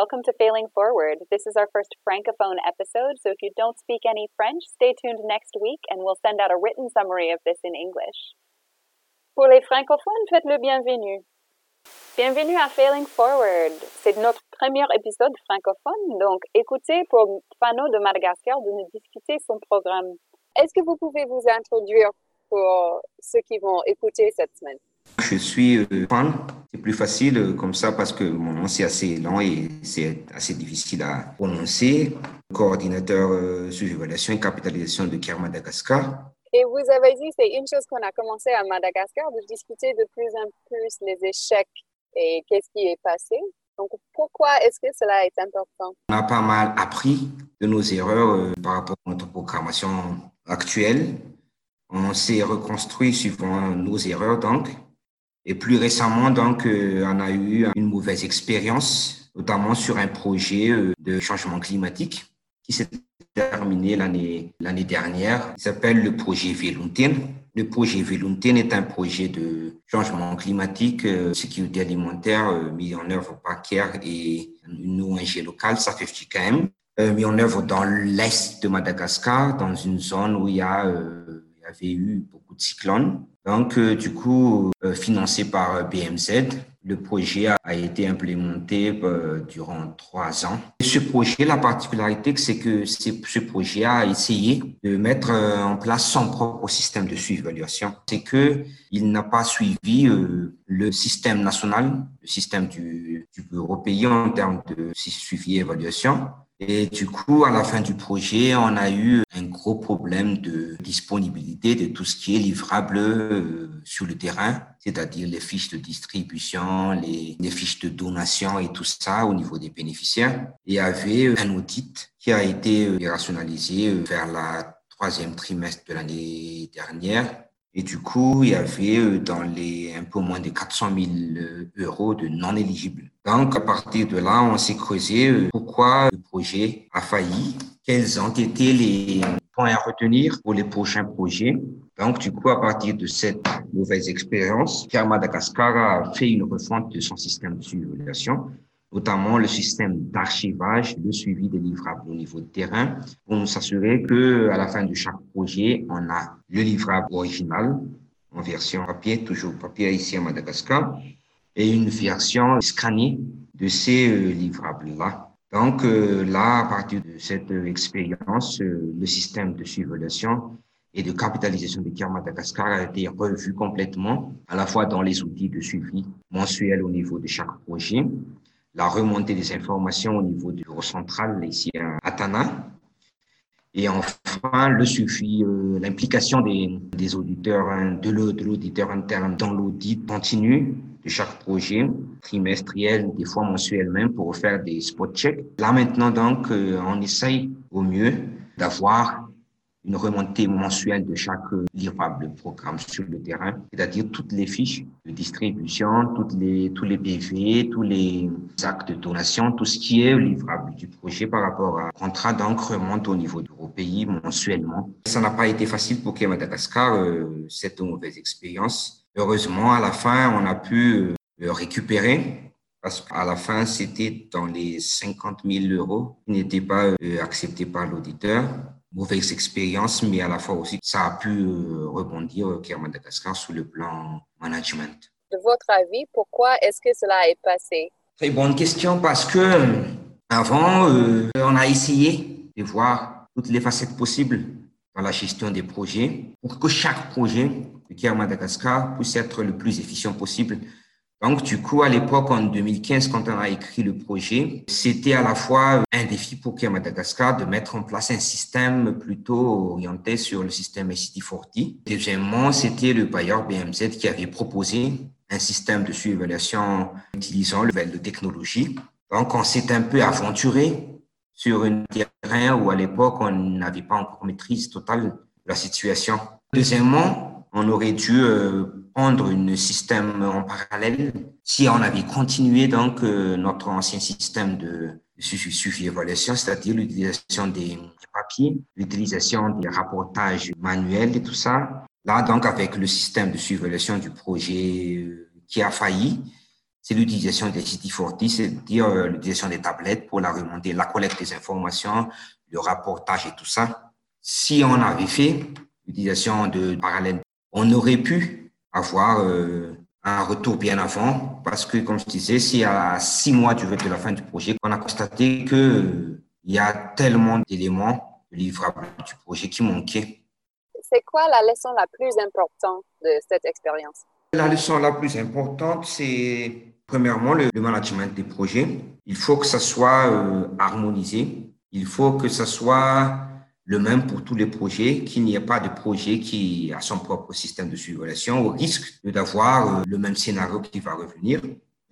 welcome to Failing Forward. This is our first francophone episode, so if you don't speak any French, stay tuned next week and we'll send out a written summary of this in English. Pour les francophones, faites le bienvenu. Bienvenue à Failing Forward. C'est notre premier épisode francophone, donc écoutez pour Fano de Madagascar de nous discuter son programme. Est-ce que vous pouvez vous introduire pour ceux qui vont écouter cette semaine? Je suis euh, fan. C'est plus facile euh, comme ça parce que mon nom c'est assez long et c'est assez difficile à prononcer. Coordinateur euh, sur évaluation et capitalisation de CARE Madagascar. Et vous avez dit, c'est une chose qu'on a commencé à Madagascar, de discuter de plus en plus les échecs et qu'est-ce qui est passé. Donc, pourquoi est-ce que cela est important? On a pas mal appris de nos erreurs euh, par rapport à notre programmation actuelle. On s'est reconstruit suivant nos erreurs, donc. Et plus récemment, donc, euh, on a eu une mauvaise expérience, notamment sur un projet euh, de changement climatique qui s'est terminé l'année l'année dernière. Il s'appelle le projet Veluntin. Le projet Veluntin est un projet de changement climatique, euh, sécurité alimentaire mis en œuvre par CARE et une ONG locale, SAFFTKM, euh, mis en œuvre dans l'est de Madagascar, dans une zone où il y, a, il y avait eu beaucoup de cyclones. Donc, euh, du coup, euh, financé par BMZ, le projet a été implémenté euh, durant trois ans. Et ce projet, la particularité, c'est que ce projet a essayé de mettre en place son propre système de suivi-évaluation. C'est que il n'a pas suivi le système national, le système du, du bureau pays en termes de suivi-évaluation. Et du coup, à la fin du projet, on a eu un gros problème de disponibilité de tout ce qui est livrable euh, sur le terrain, c'est-à-dire les fiches de distribution, les, fiches de donation et tout ça au niveau des bénéficiaires. Il y avait un audit qui a été rationalisé vers la troisième trimestre de l'année dernière et du coup, il y avait euh, dans les un peu moins de 400 000 euh, euros de non éligibles. Donc, à partir de là, on s'est creusé euh, pourquoi le projet a failli, quels ont été les points à retenir pour les prochains projets. Donc, du coup, à partir de cette mauvaise expérience, Car Madagascar a fait une refonte de son système de simulation notamment le système d'archivage, le suivi des livrables au niveau de terrain, pour nous assurer que à la fin de chaque projet, on a le livrable original en version papier, toujours papier ici à Madagascar, et une version scannée de ces euh, livrables-là. Donc euh, là, à partir de cette expérience, euh, le système de surveillance et de capitalisation de CARE Madagascar a été revu complètement, à la fois dans les outils de suivi mensuel au niveau de chaque projet, la remontée des informations au niveau du bureau central ici à Tana. Et enfin, le suivi, euh, l'implication des, des auditeurs, hein, de l'auditeur interne dans l'audit continu de chaque projet, trimestriel, des fois mensuel même, pour faire des spot checks. Là maintenant, donc, euh, on essaye au mieux d'avoir une remontée mensuelle de chaque livrable programme sur le terrain, c'est-à-dire toutes les fiches de distribution, toutes les, tous les PV, tous les actes de donation, tout ce qui est livrable du projet par rapport à contrat, donc remonte au niveau du pays mensuellement. Ça n'a pas été facile pour Madagascar, euh, cette mauvaise expérience. Heureusement, à la fin, on a pu euh, récupérer parce qu'à la fin, c'était dans les 50 000 euros qui n'étaient pas euh, acceptés par l'auditeur mauvaise expérience, mais à la fois aussi, ça a pu euh, rebondir euh, à Madagascar sur le plan management. De votre avis, pourquoi est-ce que cela est passé? Très bonne question parce que euh, avant, euh, on a essayé de voir toutes les facettes possibles dans la gestion des projets pour que chaque projet de Care Madagascar puisse être le plus efficient possible donc, du coup, à l'époque, en 2015, quand on a écrit le projet, c'était à la fois un défi pour Madagascar de mettre en place un système plutôt orienté sur le système SCT40. Deuxièmement, c'était le bailleur BMZ qui avait proposé un système de surévaluation utilisant le level de technologie. Donc, on s'est un peu aventuré sur un terrain où à l'époque, on n'avait pas encore maîtrise totale de la situation. Deuxièmement, on aurait dû prendre un système en parallèle si on avait continué donc euh, notre ancien système de suivi évaluation, c'est-à-dire l'utilisation des papiers, l'utilisation des rapportages manuels et tout ça. Là, donc, avec le système de suivi du projet euh, qui a failli, c'est l'utilisation des CT40, c'est-à-dire euh, l'utilisation des tablettes pour la remonter, la collecte des informations, le rapportage et tout ça. Si on avait fait l'utilisation de parallèle, on aurait pu avoir euh, un retour bien avant parce que, comme je disais, si à six mois du de la fin du projet, on a constaté que euh, il y a tellement d'éléments livrables du projet qui manquaient. C'est quoi la leçon la plus importante de cette expérience? La leçon la plus importante, c'est premièrement le, management des projets. Il faut que ça soit euh, harmonisé. Il faut que ça soit le même pour tous les projets, qu'il n'y ait pas de projet qui a son propre système de surveillance au risque d'avoir euh, le même scénario qui va revenir.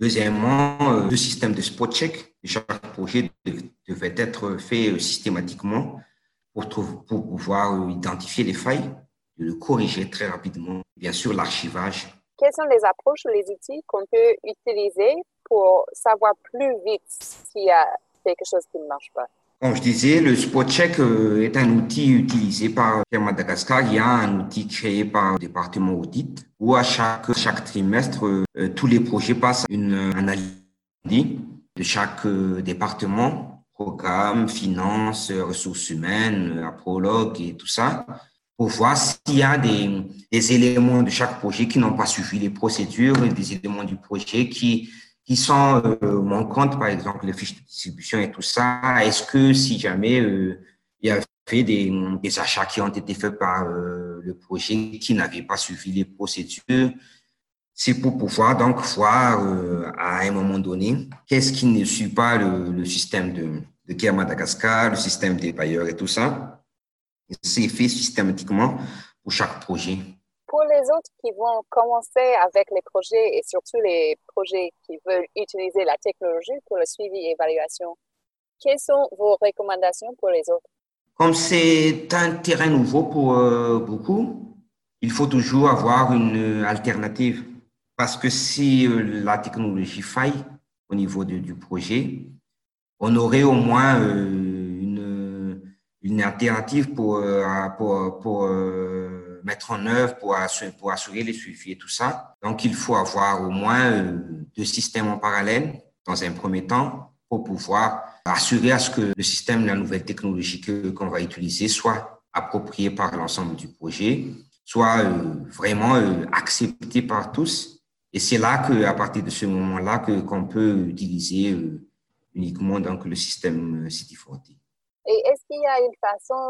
Deuxièmement, euh, le système de spot check chaque projet devait être fait euh, systématiquement pour, pouvoir identifier les failles, de le corriger très rapidement. Bien sûr, l'archivage. Quelles sont les approches ou les outils qu'on peut utiliser pour savoir plus vite s'il y a quelque chose qui ne marche pas? Comme je disais, le spot check euh, est un outil utilisé par Madagascar. Il y a un outil créé par le département audit où à chaque, chaque trimestre, euh, tous les projets passent une analyse de chaque euh, département, programme, finance, ressources humaines, prologue et tout ça, pour voir s'il y a des éléments de chaque projet qui n'ont pas suivi les procédures, des éléments du projet qui qui sont euh, manquantes, par exemple les fiches de distribution et tout ça. Est-ce que si jamais euh, il y avait des, des, achats qui ont été faits par euh, le projet qui n'avaient pas suivi les procédures, c'est pour pouvoir donc voir euh, à un moment donné qu'est-ce qui ne suit pas le, le système de, de Care Madagascar, le système des bailleurs et tout ça. C'est fait systématiquement pour chaque projet. Pour les autres qui vont commencer avec les projets et surtout les projets qui veulent utiliser la technologie pour le suivi et évaluation, quelles sont vos recommandations pour les autres? Comme c'est un terrain nouveau pour euh, beaucoup, il faut toujours avoir une alternative. Parce que si euh, la technologie faille au niveau de, du projet, on aurait au moins euh, une, une alternative pour, pour mettre en œuvre pour assurer, pour assurer les suivis et tout ça. Donc, il faut avoir au moins euh, deux systèmes en parallèle dans un premier temps pour pouvoir assurer à ce que le système, la nouvelle technologie qu'on va utiliser soit approprié par l'ensemble du projet, soit euh, vraiment euh, accepté par tous. Et c'est là que, à partir de ce moment-là, que qu'on peut utiliser uniquement donc le système City40. Et est-ce qu'il y a une façon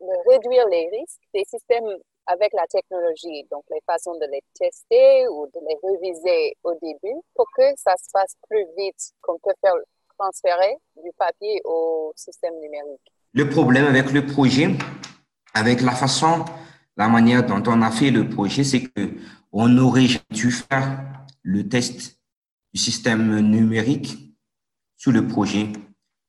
de réduire les risques des systèmes avec la technologie, donc les façons de les tester ou de les réviser au début pour que ça se passe plus vite, qu'on peut faire transférer du papier au système numérique. Le problème avec le projet, avec la façon, la manière dont on a fait le projet, c'est que on aurait dû faire le test du système numérique sur le projet.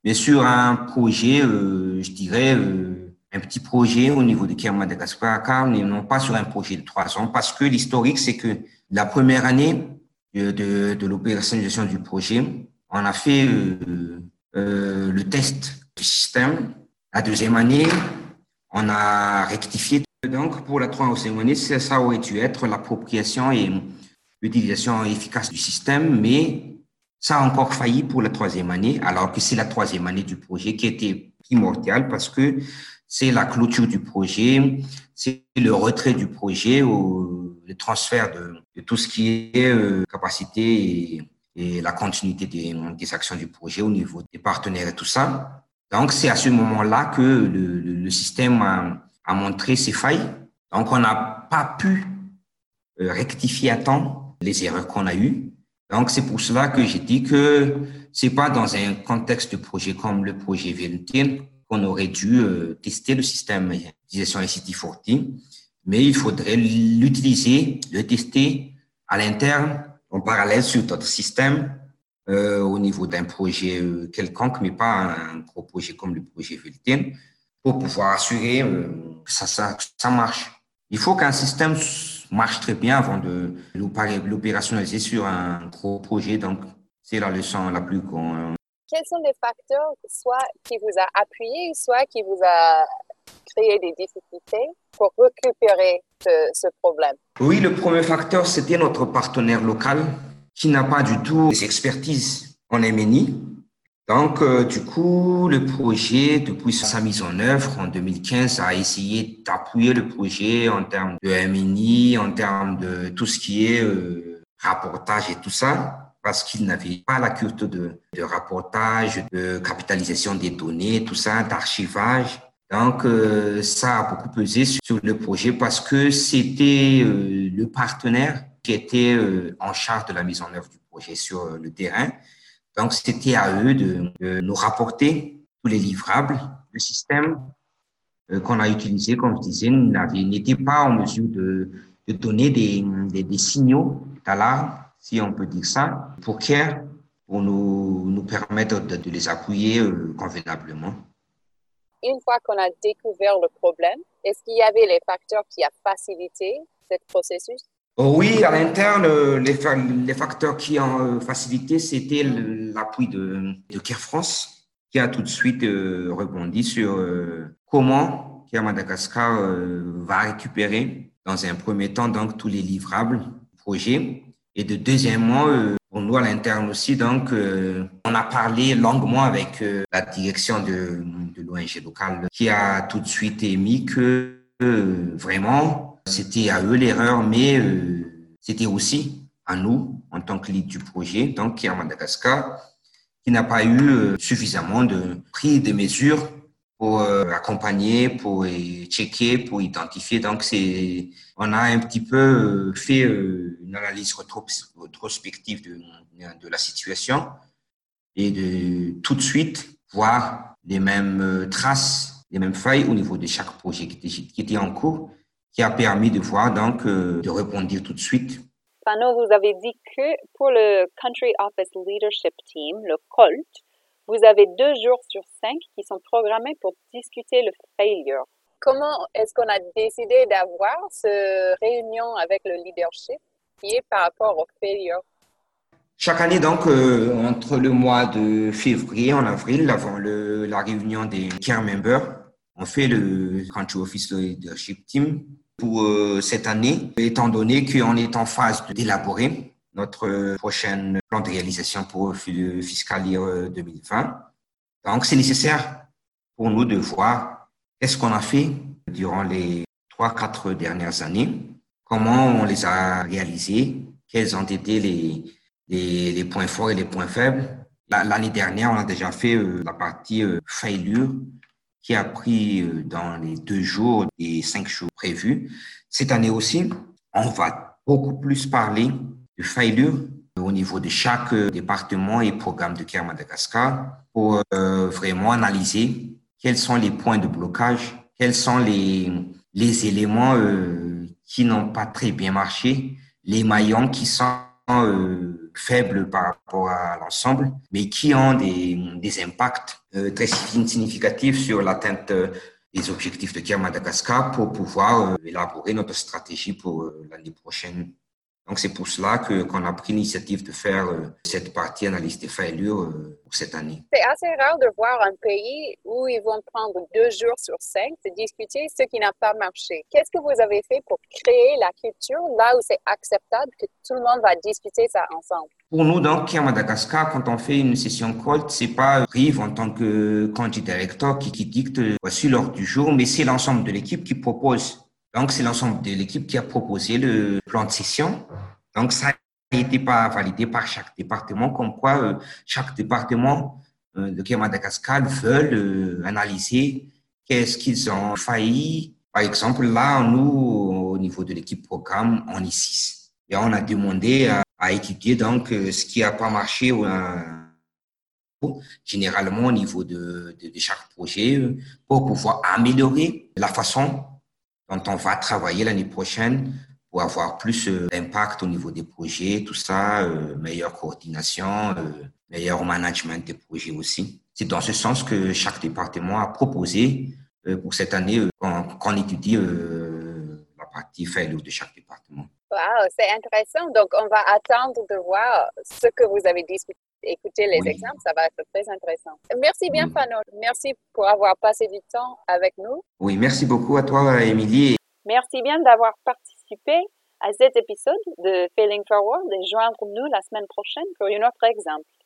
Mais sur un projet, euh, je dirais, euh, un petit projet au niveau de Kerma Madagascar, mais non pas sur un projet de trois ans, parce que l'historique, c'est que la première année de, de, de l'opérationnalisation du projet, on a fait euh, euh, le test du système. La deuxième année, on a rectifié. Donc, pour la troisième année, ça aurait dû être l'appropriation et l'utilisation efficace du système, mais ça a encore failli pour la troisième année, alors que c'est la troisième année du projet qui était primordiale parce que c'est la clôture du projet, c'est le retrait du projet ou le transfert de, tout ce qui est euh, capacité et, la continuité des, actions du projet au niveau des partenaires et tout ça. Donc, c'est à ce moment-là que le, le, système a, a, montré ses failles. Donc, on n'a pas pu euh, rectifier à temps les erreurs qu'on a eues. Donc, c'est pour cela que j'ai dit que c'est pas dans un contexte de projet comme le projet VLT on aurait dû euh, tester le système d'utilisation ICT40, mais il faudrait l'utiliser, le tester à l'interne, en parallèle sur d'autres systèmes, euh, au niveau d'un projet euh, quelconque, mais pas un gros projet comme le projet VLT, pour pouvoir assurer que ça, ça, ça marche. Il faut qu'un système marche très bien avant de l'opérationnaliser sur un gros projet. Donc, c'est la leçon la plus grande quels sont les facteurs, soit qui vous a appuyé, soit qui vous a créé des difficultés pour récupérer ce, problème? Oui, le premier facteur, c'était notre partenaire local qui n'a pas du tout d'expertise en MNI. Donc, euh, du coup, le projet, depuis sa mise en œuvre en 2015, a essayé d'appuyer le projet en termes de MNI, en termes de tout ce qui est euh, rapportage et tout ça, parce qu'il n'avait pas la culture de, de, rapportage, de capitalisation des données, tout ça, d'archivage. Donc, euh, ça a beaucoup pesé sur le projet parce que c'était euh, le partenaire qui était euh, en charge de la mise en œuvre du projet sur le terrain. Donc, c'était à eux de, de, nous rapporter tous les livrables. Le système qu'on a utilisé, comme je disais, n'était pas en mesure de, de donner des, des, des signaux d'alarme, si on peut dire ça, pour CARE, pour nous, nous permettre de, de les appuyer convenablement une fois qu'on a découvert le problème, est-ce qu'il y avait les facteurs qui ont facilité ce processus? Oh oui, à l'interne, les, les, facteurs qui ont facilité, c'était l'appui de, de Care France, qui a tout de suite euh, rebondi sur euh, comment Care Madagascar euh, va récupérer, dans un premier temps, donc tous les livrables du projet, et de deuxièmement, pour nous, à l'interne aussi, donc, euh, on a parlé longuement avec euh, la direction de, de l'ONG locale qui a tout de suite émis que euh, vraiment, c'était à eux l'erreur, mais c'était aussi à nous, en tant que lead du projet, donc qui est à Madagascar, qui n'a pas eu suffisamment de pris de mesures pour accompagner, pour checker, pour identifier. Donc, c'est, on a un petit peu fait une analyse rétrospective de, la situation et de tout de suite voir les mêmes traces, les mêmes failles au niveau de chaque projet qui était, en cours, qui a permis de voir donc de répondre tout de suite. Fano, vous avez dit que pour le Country Office Leadership Team, le COLT, vous avez deux jours sur cinq qui sont programmés pour discuter le failure. Comment est-ce qu'on a décidé d'avoir cette réunion avec le leadership qui est par rapport au failure? Chaque année, donc, euh, entre le mois de février en avril, avant le, la réunion des care members, on fait le Country Office Leadership Team pour euh, cette année, étant donné qu'on est en phase d'élaborer notre prochain plan de réalisation pour le fiscal year 2020. Donc, c'est nécessaire pour nous de voir qu'est-ce qu'on a fait durant les trois, quatre dernières années, comment on les a réalisés, quels ont été les, les, points forts et les points faibles. L'année dernière, on a déjà fait euh, la partie euh, failure qui a pris euh, dans les deux jours et cinq jours prévus. Cette année aussi, on va beaucoup plus parler de failure au niveau de chaque département et programme de CARE Madagascar pour vraiment analyser quels sont les points de blocage, quels sont les, les éléments qui n'ont pas très bien marché, les maillons qui sont faibles par rapport à l'ensemble, mais qui ont des, des impacts euh, très significatifs sur l'atteinte euh, des objectifs de Care Madagascar pour pouvoir euh, élaborer notre stratégie pour l'année prochaine. Donc, c'est pour cela que, qu'on a pris l'initiative de faire euh, cette partie analyse des failures euh, pour cette année. C'est assez rare de voir un pays où ils vont prendre deux jours sur cinq de discuter ce qui n'a pas marché. Qu'est-ce que vous avez fait pour créer la culture là où c'est acceptable que tout le monde va discuter ça ensemble? Pour nous, donc, à Madagascar, quand on fait une session COLT, c'est pas Rive en tant que candidat directeur qui, qui dicte voici l'ordre du jour, mais c'est l'ensemble de l'équipe qui propose donc, c'est l'ensemble de l'équipe qui a proposé le plan de session. Donc, ça été pas validé par chaque département, comme quoi euh, chaque département euh, de Madagascar veulent euh, analyser qu'est-ce qu'ils ont failli. Par exemple, là, nous, au niveau de l'équipe programme, on est six. Et on a demandé à, étudier donc ce qui n'a pas marché généralement au niveau de chaque projet pour pouvoir améliorer la façon dont on va travailler l'année prochaine pour avoir plus euh, d'impact au niveau des projets, tout ça, euh, meilleure coordination, euh, meilleur management des projets aussi. C'est dans ce sens que chaque département a proposé pour cette année qu'on étudie la partie failure de chaque département. Wow, c'est intéressant. Donc, on va attendre de voir ce que vous avez discuté écouter les exemples, ça va être très intéressant. Merci bien, Fano. Merci pour avoir passé du temps avec nous. Oui, merci beaucoup à toi, Émilie. Merci bien d'avoir participé à cet épisode de Failing Forward et joindre nous la semaine prochaine pour un autre exemple.